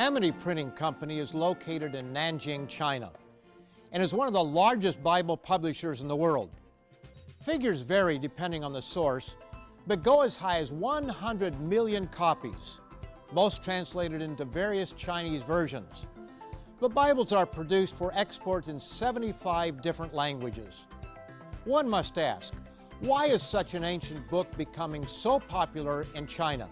Amity Printing Company is located in Nanjing, China, and is one of the largest Bible publishers in the world. Figures vary depending on the source, but go as high as 100 million copies, most translated into various Chinese versions. The Bibles are produced for export in 75 different languages. One must ask, why is such an ancient book becoming so popular in China?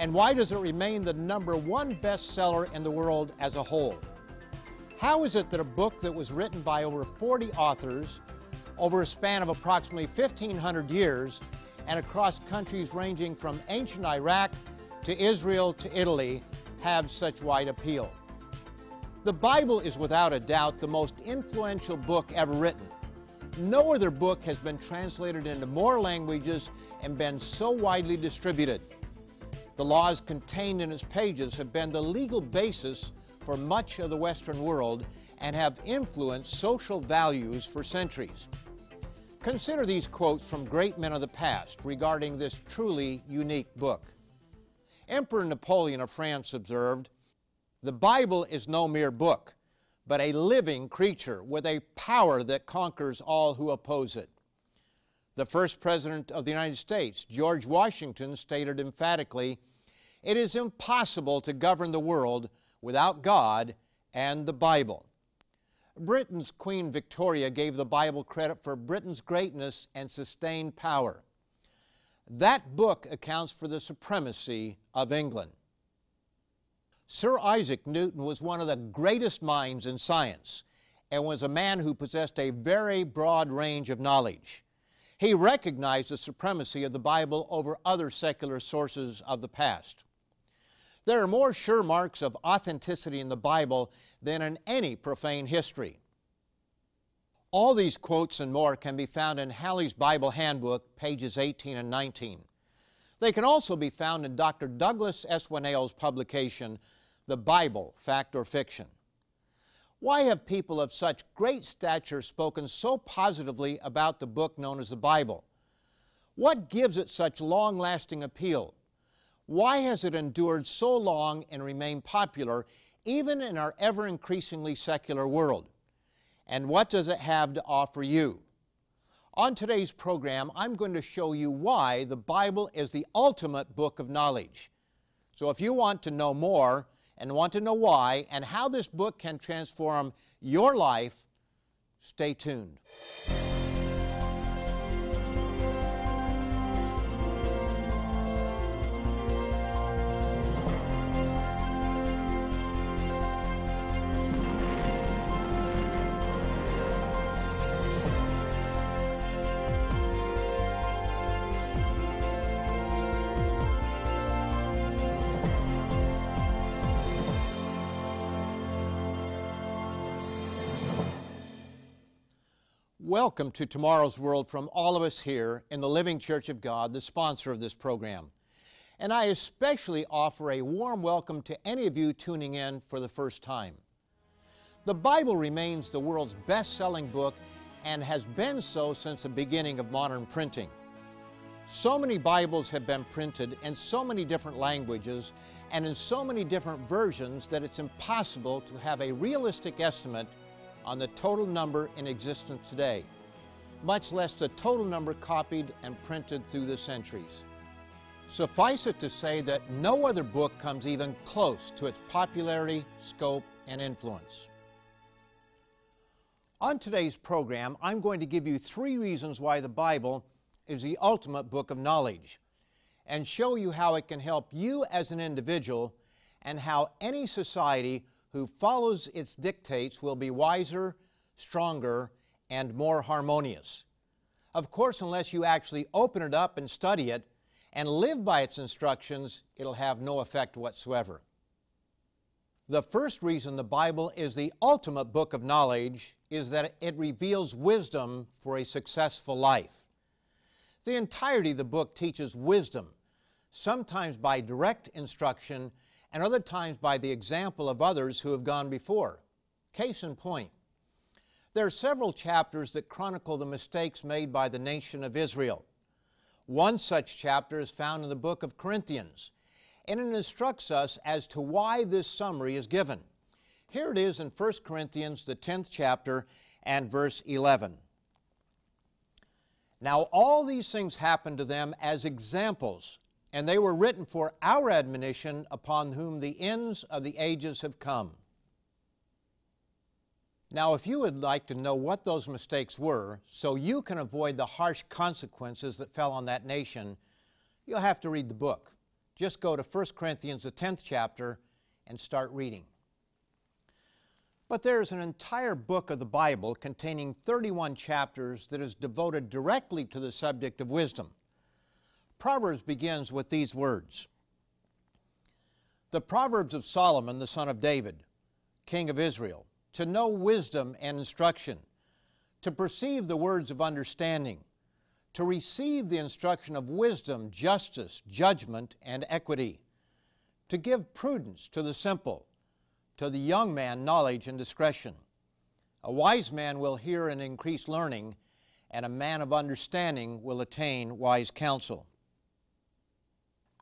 And why does it remain the number one bestseller in the world as a whole? How is it that a book that was written by over 40 authors over a span of approximately 1,500 years and across countries ranging from ancient Iraq to Israel to Italy have such wide appeal? The Bible is without a doubt the most influential book ever written. No other book has been translated into more languages and been so widely distributed. The laws contained in its pages have been the legal basis for much of the Western world and have influenced social values for centuries. Consider these quotes from great men of the past regarding this truly unique book. Emperor Napoleon of France observed, The Bible is no mere book, but a living creature with a power that conquers all who oppose it. The first President of the United States, George Washington, stated emphatically, it is impossible to govern the world without God and the Bible. Britain's Queen Victoria gave the Bible credit for Britain's greatness and sustained power. That book accounts for the supremacy of England. Sir Isaac Newton was one of the greatest minds in science and was a man who possessed a very broad range of knowledge. He recognized the supremacy of the Bible over other secular sources of the past. There are more sure marks of authenticity in the Bible than in any profane history. All these quotes and more can be found in Halley's Bible Handbook, pages 18 and 19. They can also be found in Dr. Douglas S. Winnail's publication, The Bible, Fact or Fiction. Why have people of such great stature spoken so positively about the book known as the Bible? What gives it such long lasting appeal? Why has it endured so long and remained popular even in our ever increasingly secular world? And what does it have to offer you? On today's program, I'm going to show you why the Bible is the ultimate book of knowledge. So if you want to know more and want to know why and how this book can transform your life, stay tuned. Welcome to Tomorrow's World from all of us here in the Living Church of God, the sponsor of this program. And I especially offer a warm welcome to any of you tuning in for the first time. The Bible remains the world's best selling book and has been so since the beginning of modern printing. So many Bibles have been printed in so many different languages and in so many different versions that it's impossible to have a realistic estimate on the total number in existence today, much less the total number copied and printed through the centuries. Suffice it to say that no other book comes even close to its popularity, scope, and influence. On today's program, I'm going to give you three reasons why the Bible is the ultimate book of knowledge and show you how it can help you as an individual and how any society who follows its dictates will be wiser, stronger, and more harmonious. Of course, unless you actually open it up and study it and live by its instructions, it'll have no effect whatsoever. The first reason the Bible is the ultimate book of knowledge is that it reveals wisdom for a successful life. The entirety of the book teaches wisdom, sometimes by direct instruction and other times by the example of others who have gone before. Case in point, there are several chapters that chronicle the mistakes made by the nation of Israel. One such chapter is found in the book of Corinthians, and it instructs us as to why this summary is given. Here it is in 1 Corinthians, the 10th chapter, and verse 11. Now, all these things happened to them as examples, and they were written for our admonition upon whom the ends of the ages have come. Now, if you would like to know what those mistakes were, so you can avoid the harsh consequences that fell on that nation, you'll have to read the book. Just go to 1 Corinthians, the 10th chapter, and start reading. But there's an entire book of the Bible containing 31 chapters that is devoted directly to the subject of wisdom. Proverbs begins with these words The Proverbs of Solomon, the son of David, king of Israel to know wisdom and instruction, to perceive the words of understanding, to receive the instruction of wisdom, justice, judgment, and equity, to give prudence to the simple, to the young man knowledge and discretion. A wise man will hear and increase learning, and a man of understanding will attain wise counsel.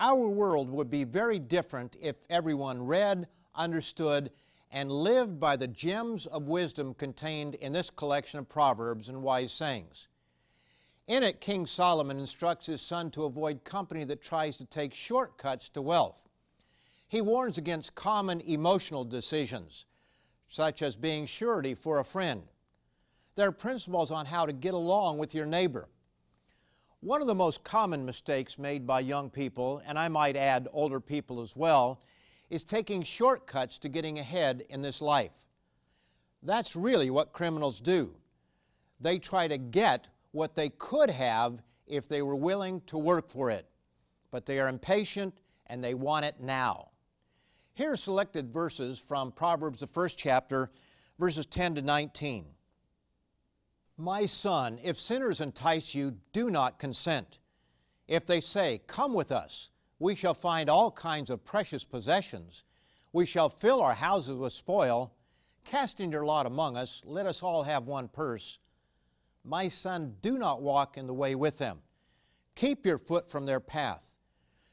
Our world would be very different if everyone read, understood, and lived by the gems of wisdom contained in this collection of proverbs and wise sayings. In it, King Solomon instructs his son to avoid company that tries to take shortcuts to wealth. He warns against common emotional decisions, such as being surety for a friend. There are principles on how to get along with your neighbor. One of the most common mistakes made by young people, and I might add older people as well, is taking shortcuts to getting ahead in this life. That's really what criminals do. They try to get what they could have if they were willing to work for it, but they are impatient and they want it now. Here are selected verses from Proverbs, the first chapter, verses 10 to 19. My son, if sinners entice you, do not consent. If they say, Come with us, we shall find all kinds of precious possessions. We shall fill our houses with spoil. Cast in your lot among us, let us all have one purse. My son, do not walk in the way with them. Keep your foot from their path.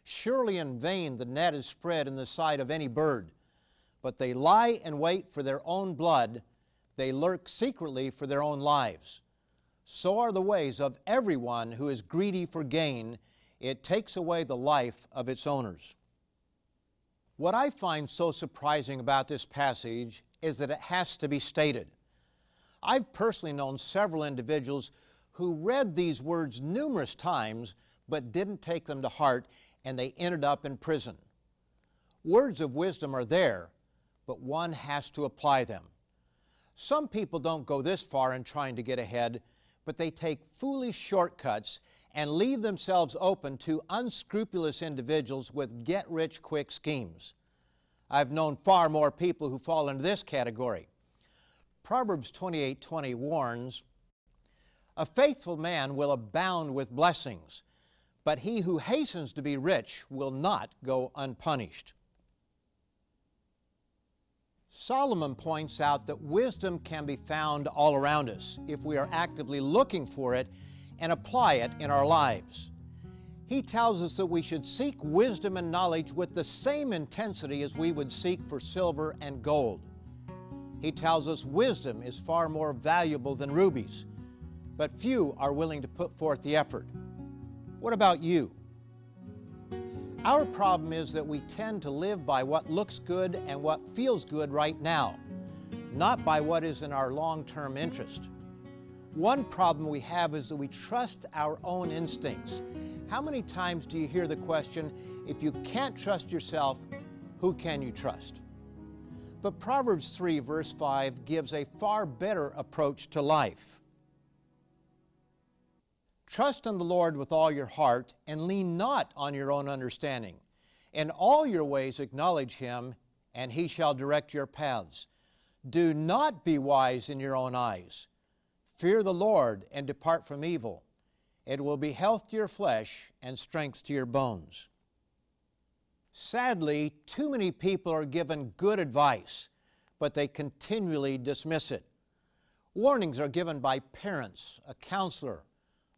Surely in vain the net is spread in the sight of any bird. But they lie in wait for their own blood, they lurk secretly for their own lives. So are the ways of everyone who is greedy for gain it takes away the life of its owners. What I find so surprising about this passage is that it has to be stated. I've personally known several individuals who read these words numerous times but didn't take them to heart and they ended up in prison. Words of wisdom are there, but one has to apply them. Some people don't go this far in trying to get ahead, but they take foolish shortcuts and leave themselves open to unscrupulous individuals with get rich quick schemes. I've known far more people who fall into this category. Proverbs 28:20 warns, "A faithful man will abound with blessings, but he who hastens to be rich will not go unpunished." Solomon points out that wisdom can be found all around us if we are actively looking for it and apply it in our lives. He tells us that we should seek wisdom and knowledge with the same intensity as we would seek for silver and gold. He tells us wisdom is far more valuable than rubies, but few are willing to put forth the effort. What about you? Our problem is that we tend to live by what looks good and what feels good right now, not by what is in our long-term interest. One problem we have is that we trust our own instincts. How many times do you hear the question, if you can't trust yourself, who can you trust? But Proverbs 3, verse 5, gives a far better approach to life. Trust in the Lord with all your heart and lean not on your own understanding. In all your ways acknowledge Him, and He shall direct your paths. Do not be wise in your own eyes. Fear the Lord and depart from evil. It will be health to your flesh and strength to your bones. Sadly, too many people are given good advice, but they continually dismiss it. Warnings are given by parents, a counselor,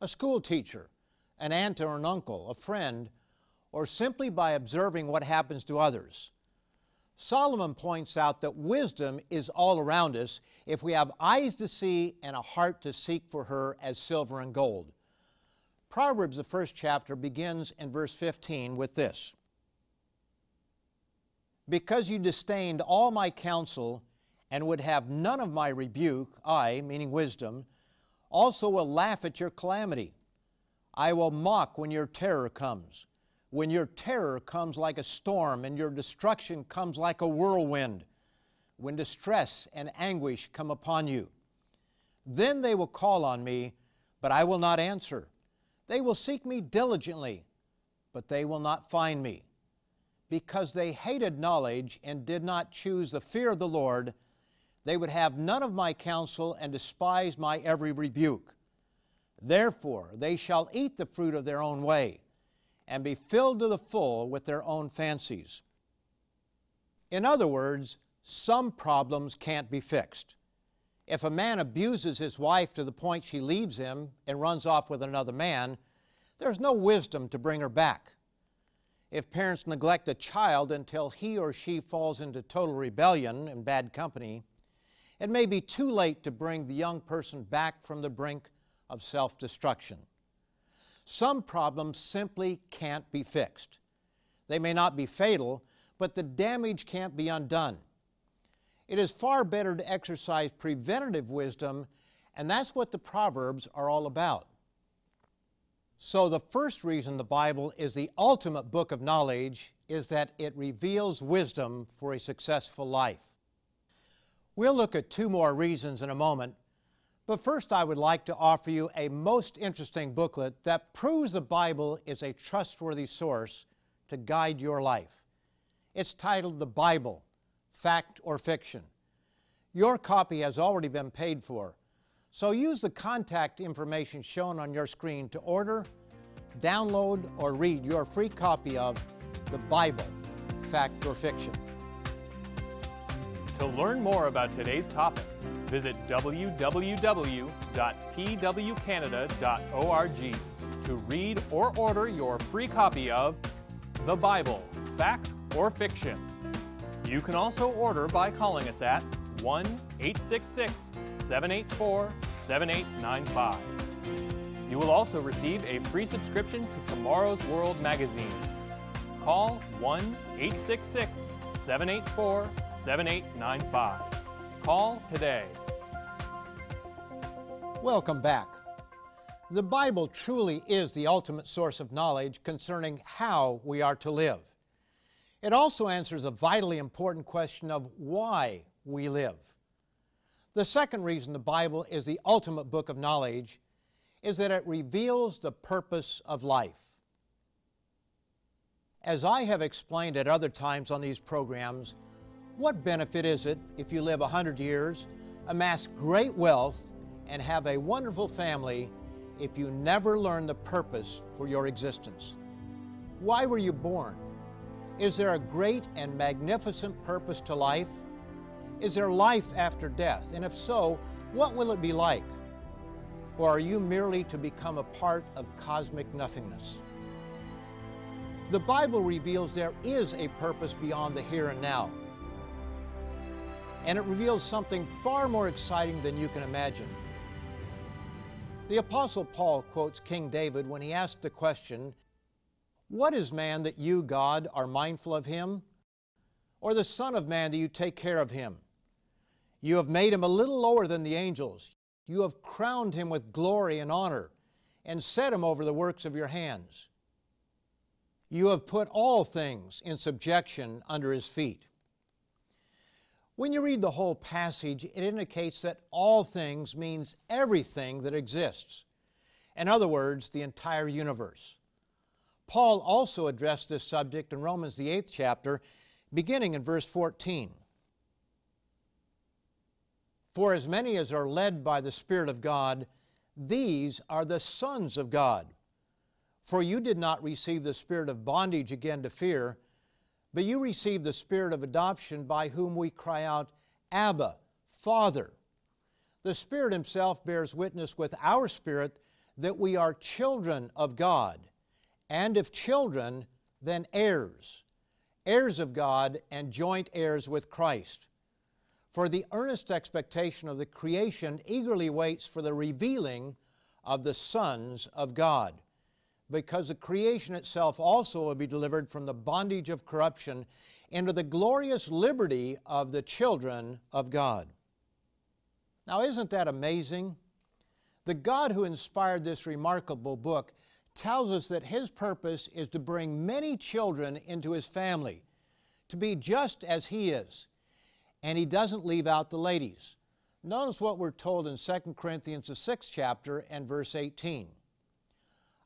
a school teacher, an aunt or an uncle, a friend, or simply by observing what happens to others. Solomon points out that wisdom is all around us if we have eyes to see and a heart to seek for her as silver and gold. Proverbs, the first chapter, begins in verse 15 with this Because you disdained all my counsel and would have none of my rebuke, I, meaning wisdom, also will laugh at your calamity. I will mock when your terror comes when your terror comes like a storm and your destruction comes like a whirlwind, when distress and anguish come upon you. Then they will call on me, but I will not answer. They will seek me diligently, but they will not find me. Because they hated knowledge and did not choose the fear of the Lord, they would have none of my counsel and despise my every rebuke. Therefore, they shall eat the fruit of their own way and be filled to the full with their own fancies. In other words, some problems can't be fixed. If a man abuses his wife to the point she leaves him and runs off with another man, there's no wisdom to bring her back. If parents neglect a child until he or she falls into total rebellion and bad company, it may be too late to bring the young person back from the brink of self destruction. Some problems simply can't be fixed. They may not be fatal, but the damage can't be undone. It is far better to exercise preventative wisdom, and that's what the Proverbs are all about. So, the first reason the Bible is the ultimate book of knowledge is that it reveals wisdom for a successful life. We'll look at two more reasons in a moment, but first, I would like to offer you a most interesting booklet that proves the Bible is a trustworthy source to guide your life. It's titled The Bible Fact or Fiction. Your copy has already been paid for, so use the contact information shown on your screen to order, download, or read your free copy of The Bible Fact or Fiction. To learn more about today's topic, Visit www.twcanada.org to read or order your free copy of The Bible, Fact or Fiction. You can also order by calling us at 1 866 784 7895. You will also receive a free subscription to Tomorrow's World magazine. Call 1 866 784 7895. Call today. Welcome back. The Bible truly is the ultimate source of knowledge concerning how we are to live. It also answers a vitally important question of why we live. The second reason the Bible is the ultimate book of knowledge is that it reveals the purpose of life. As I have explained at other times on these programs, what benefit is it if you live 100 years, amass great wealth, and have a wonderful family if you never learn the purpose for your existence? Why were you born? Is there a great and magnificent purpose to life? Is there life after death? And if so, what will it be like? Or are you merely to become a part of cosmic nothingness? The Bible reveals there is a purpose beyond the here and now and it reveals something far more exciting than you can imagine. The Apostle Paul quotes King David when he asked the question, What is man that you, God, are mindful of him? Or the Son of Man that you take care of him? You have made him a little lower than the angels. You have crowned him with glory and honor and set him over the works of your hands. You have put all things in subjection under his feet. When you read the whole passage, it indicates that all things means everything that exists. In other words, the entire universe. Paul also addressed this subject in Romans, the eighth chapter, beginning in verse 14. For as many as are led by the Spirit of God, these are the sons of God. For you did not receive the spirit of bondage again to fear but you received the Spirit of adoption by whom we cry out, Abba, Father. The Spirit Himself bears witness with our spirit that we are children of God, and if children, then heirs, heirs of God and joint heirs with Christ. For the earnest expectation of the creation eagerly waits for the revealing of the sons of God, because the creation itself also will be delivered from the bondage of corruption into the glorious liberty of the children of God. Now, isn't that amazing? The God who inspired this remarkable book tells us that his purpose is to bring many children into his family, to be just as he is. And he doesn't leave out the ladies. Notice what we're told in 2 Corinthians, the sixth chapter, and verse 18.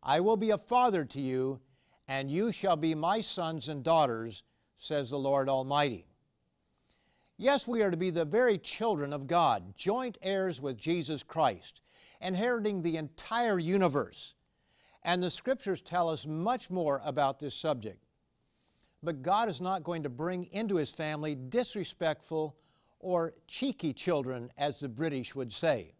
I will be a father to you, and you shall be my sons and daughters, says the Lord Almighty. Yes, we are to be the very children of God, joint heirs with Jesus Christ, inheriting the entire universe. And the scriptures tell us much more about this subject. But God is not going to bring into his family disrespectful or cheeky children, as the British would say.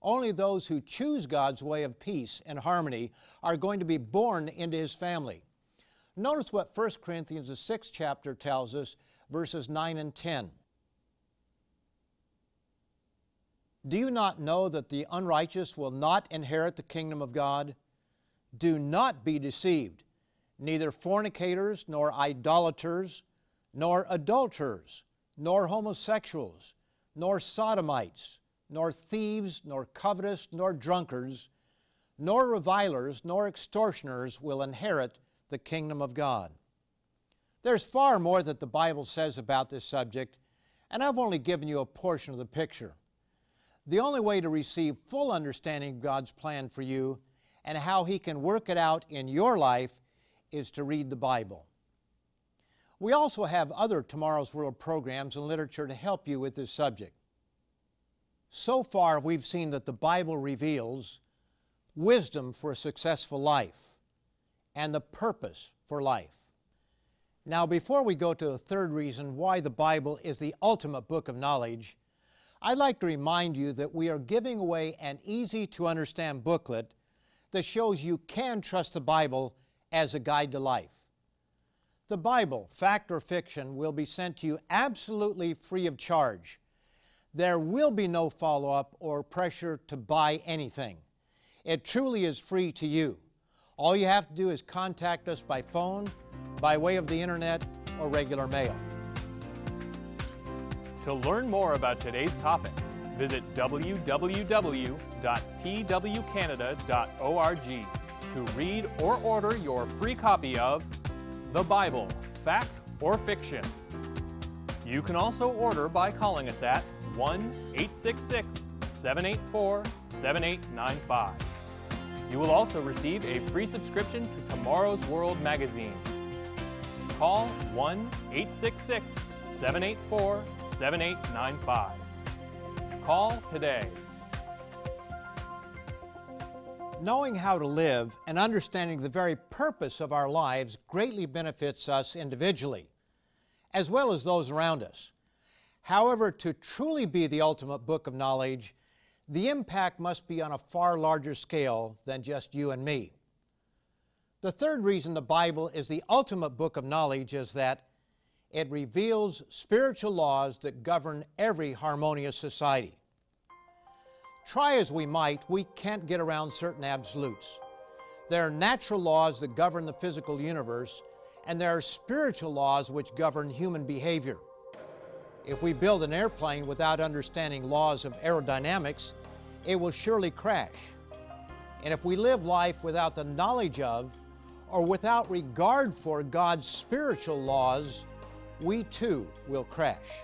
Only those who choose God's way of peace and harmony are going to be born into his family. Notice what 1 Corinthians, the sixth chapter, tells us, verses 9 and 10. Do you not know that the unrighteous will not inherit the kingdom of God? Do not be deceived. Neither fornicators, nor idolaters, nor adulterers, nor homosexuals, nor sodomites, nor thieves, nor covetous, nor drunkards, nor revilers, nor extortioners will inherit the kingdom of God. There's far more that the Bible says about this subject, and I've only given you a portion of the picture. The only way to receive full understanding of God's plan for you and how He can work it out in your life is to read the Bible. We also have other Tomorrow's World programs and literature to help you with this subject. So far, we've seen that the Bible reveals wisdom for a successful life and the purpose for life. Now, before we go to the third reason why the Bible is the ultimate book of knowledge, I'd like to remind you that we are giving away an easy to understand booklet that shows you can trust the Bible as a guide to life. The Bible, fact or fiction, will be sent to you absolutely free of charge. There will be no follow up or pressure to buy anything. It truly is free to you. All you have to do is contact us by phone, by way of the internet, or regular mail. To learn more about today's topic, visit www.twcanada.org to read or order your free copy of The Bible, Fact or Fiction. You can also order by calling us at 1 866 784 7895. You will also receive a free subscription to Tomorrow's World magazine. Call 1 866 784 7895. Call today. Knowing how to live and understanding the very purpose of our lives greatly benefits us individually, as well as those around us. However, to truly be the ultimate book of knowledge, the impact must be on a far larger scale than just you and me. The third reason the Bible is the ultimate book of knowledge is that it reveals spiritual laws that govern every harmonious society. Try as we might, we can't get around certain absolutes. There are natural laws that govern the physical universe, and there are spiritual laws which govern human behavior. If we build an airplane without understanding laws of aerodynamics, it will surely crash. And if we live life without the knowledge of or without regard for God's spiritual laws, we too will crash.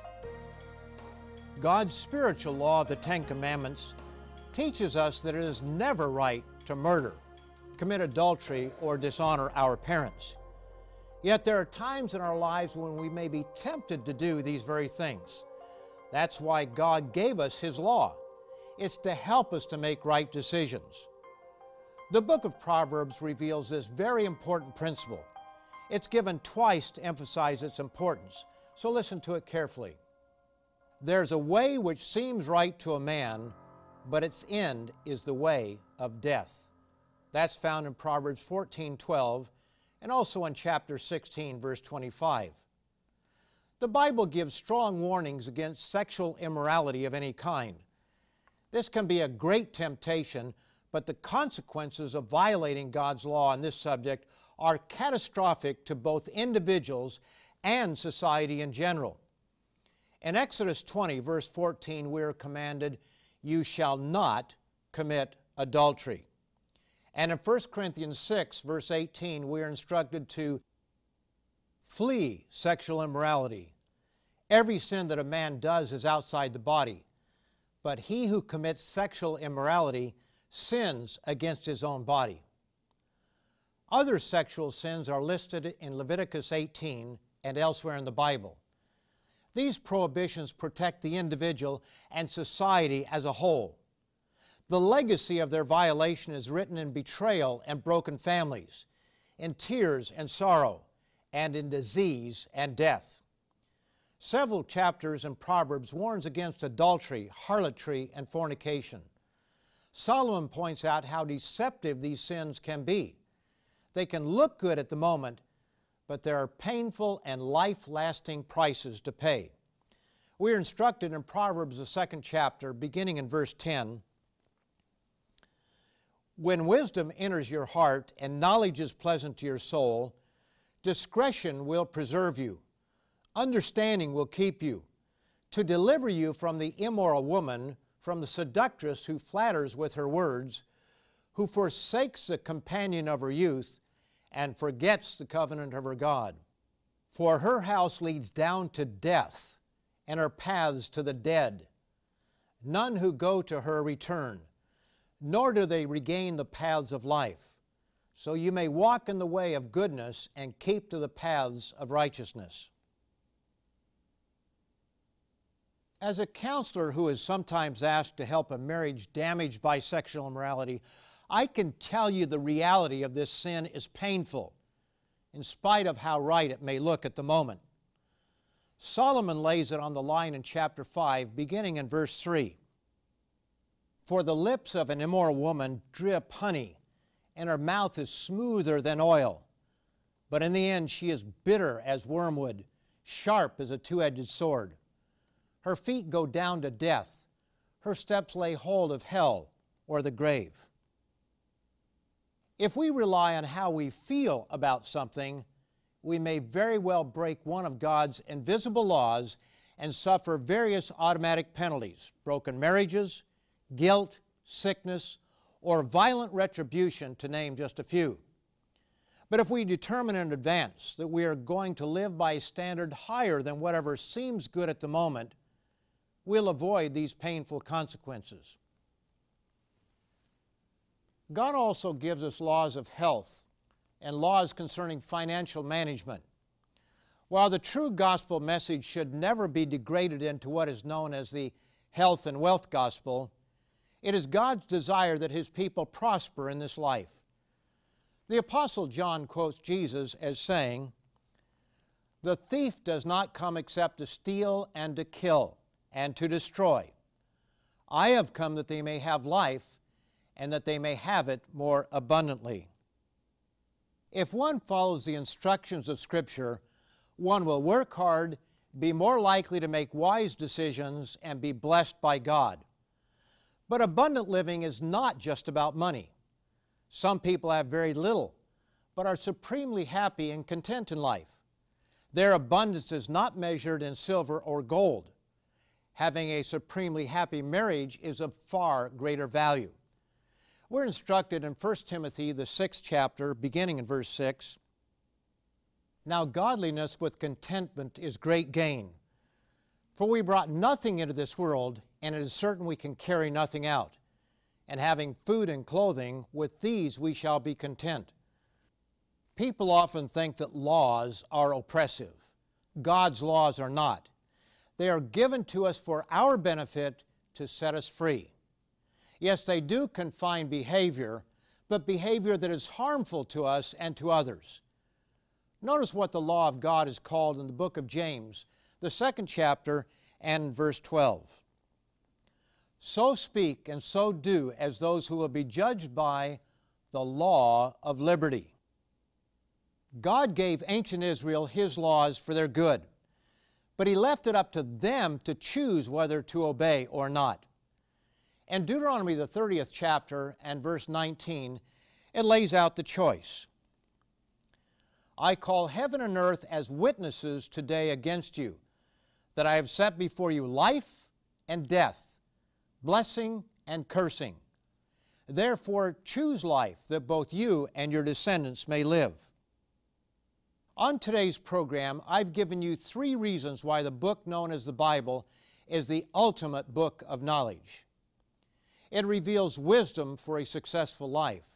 God's spiritual law of the Ten Commandments teaches us that it is never right to murder, commit adultery, or dishonor our parents. Yet there are times in our lives when we may be tempted to do these very things. That's why God gave us His law. It's to help us to make right decisions. The book of Proverbs reveals this very important principle. It's given twice to emphasize its importance, so listen to it carefully. There's a way which seems right to a man, but its end is the way of death. That's found in Proverbs 14:12 and also in chapter 16, verse 25. The Bible gives strong warnings against sexual immorality of any kind. This can be a great temptation, but the consequences of violating God's law on this subject are catastrophic to both individuals and society in general. In Exodus 20, verse 14, we are commanded, You shall not commit adultery. And in 1 Corinthians 6, verse 18, we are instructed to flee sexual immorality. Every sin that a man does is outside the body, but he who commits sexual immorality sins against his own body. Other sexual sins are listed in Leviticus 18 and elsewhere in the Bible. These prohibitions protect the individual and society as a whole. The legacy of their violation is written in betrayal and broken families, in tears and sorrow, and in disease and death. Several chapters in Proverbs warns against adultery, harlotry, and fornication. Solomon points out how deceptive these sins can be. They can look good at the moment, but there are painful and life lasting prices to pay. We are instructed in Proverbs, the second chapter, beginning in verse 10. When wisdom enters your heart and knowledge is pleasant to your soul, discretion will preserve you, understanding will keep you, to deliver you from the immoral woman, from the seductress who flatters with her words, who forsakes the companion of her youth and forgets the covenant of her God. For her house leads down to death, and her paths to the dead. None who go to her return, nor do they regain the paths of life. So you may walk in the way of goodness and keep to the paths of righteousness. As a counselor who is sometimes asked to help a marriage damaged by sexual immorality, I can tell you the reality of this sin is painful, in spite of how right it may look at the moment. Solomon lays it on the line in chapter 5, beginning in verse 3. For the lips of an immoral woman drip honey, and her mouth is smoother than oil. But in the end, she is bitter as wormwood, sharp as a two edged sword. Her feet go down to death, her steps lay hold of hell or the grave. If we rely on how we feel about something, we may very well break one of God's invisible laws and suffer various automatic penalties broken marriages, guilt, sickness, or violent retribution, to name just a few. But if we determine in advance that we are going to live by a standard higher than whatever seems good at the moment, we'll avoid these painful consequences. God also gives us laws of health and laws concerning financial management. While the true gospel message should never be degraded into what is known as the health and wealth gospel, it is God's desire that His people prosper in this life. The Apostle John quotes Jesus as saying, The thief does not come except to steal and to kill and to destroy. I have come that they may have life and that they may have it more abundantly. If one follows the instructions of Scripture, one will work hard, be more likely to make wise decisions, and be blessed by God. But abundant living is not just about money. Some people have very little, but are supremely happy and content in life. Their abundance is not measured in silver or gold. Having a supremely happy marriage is of far greater value. We're instructed in 1 Timothy, the sixth chapter, beginning in verse 6. Now, godliness with contentment is great gain. For we brought nothing into this world, and it is certain we can carry nothing out. And having food and clothing, with these we shall be content. People often think that laws are oppressive. God's laws are not. They are given to us for our benefit to set us free. Yes, they do confine behavior, but behavior that is harmful to us and to others. Notice what the law of God is called in the book of James, the second chapter and verse 12. So speak and so do as those who will be judged by the law of liberty. God gave ancient Israel His laws for their good, but He left it up to them to choose whether to obey or not. In Deuteronomy, the 30th chapter and verse 19, it lays out the choice. I call heaven and earth as witnesses today against you, that I have set before you life and death, blessing and cursing. Therefore, choose life that both you and your descendants may live. On today's program, I've given you three reasons why the book known as the Bible is the ultimate book of knowledge. It reveals wisdom for a successful life.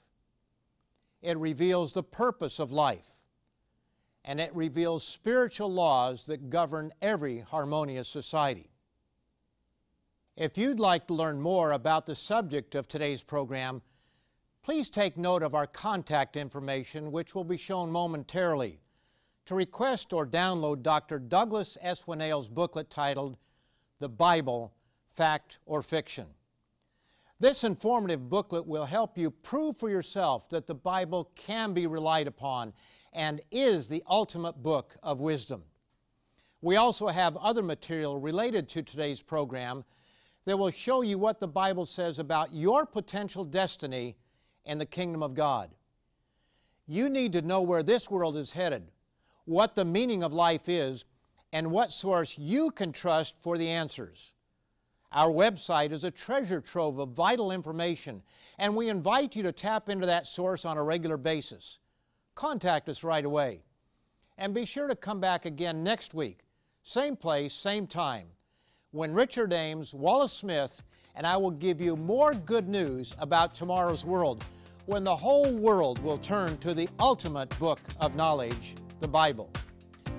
It reveals the purpose of life. And it reveals spiritual laws that govern every harmonious society. If you'd like to learn more about the subject of today's program, please take note of our contact information, which will be shown momentarily. To request or download Dr. Douglas S. Winnail's booklet titled The Bible, Fact or Fiction. This informative booklet will help you prove for yourself that the Bible can be relied upon and is the ultimate book of wisdom. We also have other material related to today's program that will show you what the Bible says about your potential destiny and the kingdom of God. You need to know where this world is headed, what the meaning of life is, and what source you can trust for the answers. Our website is a treasure trove of vital information, and we invite you to tap into that source on a regular basis. Contact us right away. And be sure to come back again next week, same place, same time when Richard Ames, Wallace Smith, and I will give you more good news about tomorrow's world when the whole world will turn to the ultimate book of knowledge, the Bible.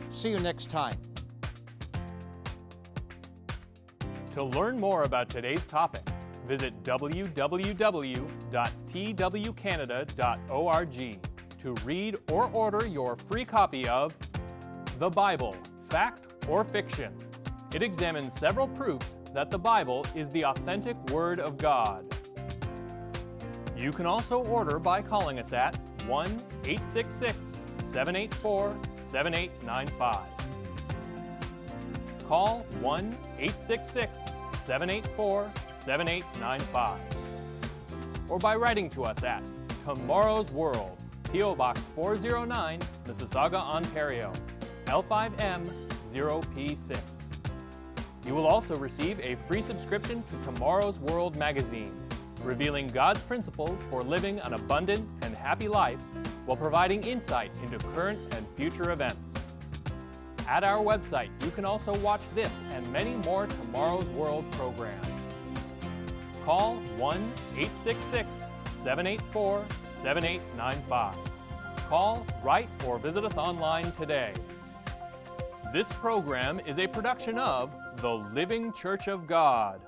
See you next time. To learn more about today's topic, visit www.twcanada.org to read or order your free copy of The Bible, Fact or Fiction it examines several proofs that the Bible is the authentic Word of God. You can also order by calling us at 1 866 784 7895. Call 1 866 784 7895. Or by writing to us at Tomorrow's World, P.O. Box 409, Mississauga, Ontario, L5M 0P6. You will also receive a free subscription to Tomorrow's World magazine, revealing God's principles for living an abundant and happy life while providing insight into current and future events. At our website, you can also watch this and many more Tomorrow's World programs. Call 1 866 784 7895. Call, write, or visit us online today. This program is a production of the Living Church of God.